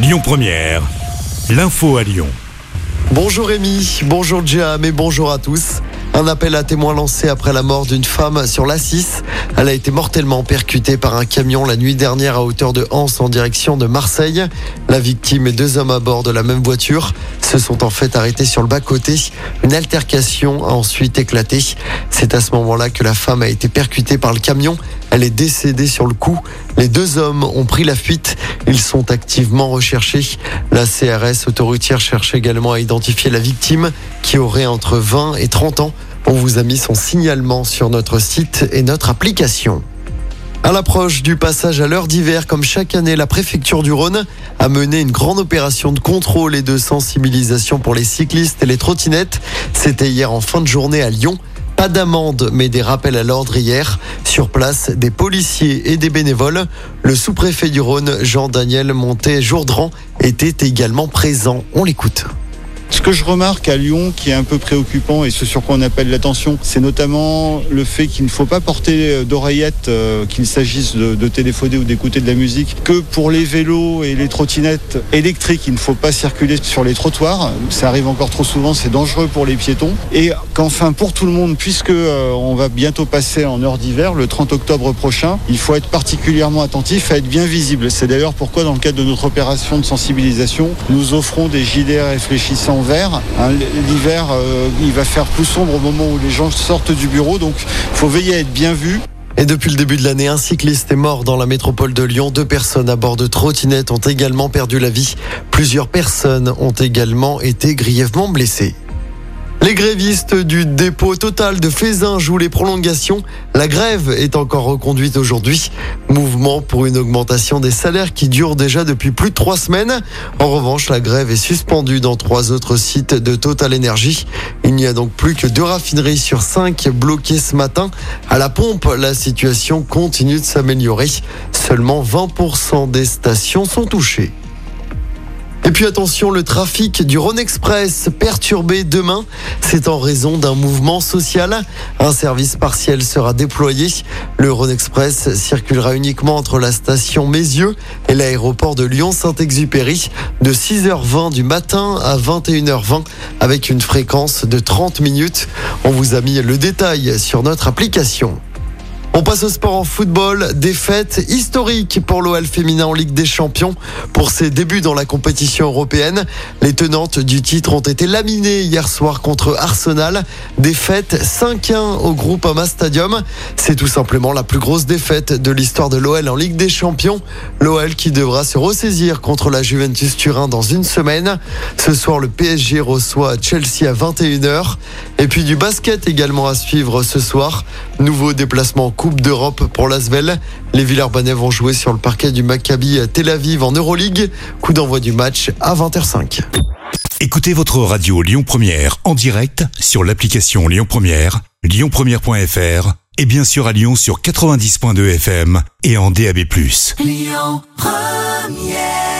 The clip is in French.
Lyon Première, l'info à Lyon. Bonjour Rémi, bonjour Jam et bonjour à tous. Un appel à témoins lancé après la mort d'une femme sur l'A6. Elle a été mortellement percutée par un camion la nuit dernière à hauteur de Anse en direction de Marseille. La victime et deux hommes à bord de la même voiture se sont en fait arrêtés sur le bas-côté. Une altercation a ensuite éclaté. C'est à ce moment-là que la femme a été percutée par le camion. Elle est décédée sur le coup. Les deux hommes ont pris la fuite. Ils sont activement recherchés. La CRS autoroutière cherche également à identifier la victime qui aurait entre 20 et 30 ans. On vous a mis son signalement sur notre site et notre application. À l'approche du passage à l'heure d'hiver, comme chaque année, la préfecture du Rhône a mené une grande opération de contrôle et de sensibilisation pour les cyclistes et les trottinettes. C'était hier en fin de journée à Lyon. Pas d'amende, mais des rappels à l'ordre hier. Sur place, des policiers et des bénévoles. Le sous-préfet du Rhône, Jean-Daniel Montet-Jourdran, était également présent. On l'écoute. Ce que je remarque à Lyon qui est un peu préoccupant et ce sur quoi on appelle l'attention, c'est notamment le fait qu'il ne faut pas porter d'oreillettes, euh, qu'il s'agisse de, de, téléphoner ou d'écouter de la musique, que pour les vélos et les trottinettes électriques, il ne faut pas circuler sur les trottoirs. Ça arrive encore trop souvent, c'est dangereux pour les piétons. Et qu'enfin, pour tout le monde, puisque euh, on va bientôt passer en heure d'hiver, le 30 octobre prochain, il faut être particulièrement attentif à être bien visible. C'est d'ailleurs pourquoi, dans le cadre de notre opération de sensibilisation, nous offrons des gilets réfléchissants vert. Hein, L'hiver, euh, il va faire plus sombre au moment où les gens sortent du bureau, donc il faut veiller à être bien vu. Et depuis le début de l'année, un cycliste est mort dans la métropole de Lyon. Deux personnes à bord de trottinettes ont également perdu la vie. Plusieurs personnes ont également été grièvement blessées. Les grévistes du dépôt total de Fézin jouent les prolongations. La grève est encore reconduite aujourd'hui. Mouvement pour une augmentation des salaires qui dure déjà depuis plus de trois semaines. En revanche, la grève est suspendue dans trois autres sites de Total Energy. Il n'y a donc plus que deux raffineries sur cinq bloquées ce matin. À la pompe, la situation continue de s'améliorer. Seulement 20% des stations sont touchées. Et puis attention, le trafic du Rhône Express perturbé demain. C'est en raison d'un mouvement social. Un service partiel sera déployé. Le Rhône Express circulera uniquement entre la station Mézieux et l'aéroport de Lyon-Saint-Exupéry de 6h20 du matin à 21h20 avec une fréquence de 30 minutes. On vous a mis le détail sur notre application. On passe au sport en football. Défaite historique pour l'OL féminin en Ligue des Champions. Pour ses débuts dans la compétition européenne, les tenantes du titre ont été laminées hier soir contre Arsenal. Défaite 5-1 au groupe Ama Stadium. C'est tout simplement la plus grosse défaite de l'histoire de l'OL en Ligue des Champions. L'OL qui devra se ressaisir contre la Juventus Turin dans une semaine. Ce soir, le PSG reçoit Chelsea à 21h. Et puis du basket également à suivre ce soir. Nouveau déplacement Coupe d'Europe pour l'Asvel. Les Villers-Banais vont jouer sur le parquet du Maccabi Tel Aviv en Euroleague. Coup d'envoi du match à 20h05. Écoutez votre radio Lyon Première en direct sur l'application Lyon Première, lyonpremière.fr et bien sûr à Lyon sur 90.2 FM et en DAB+. Lyon Première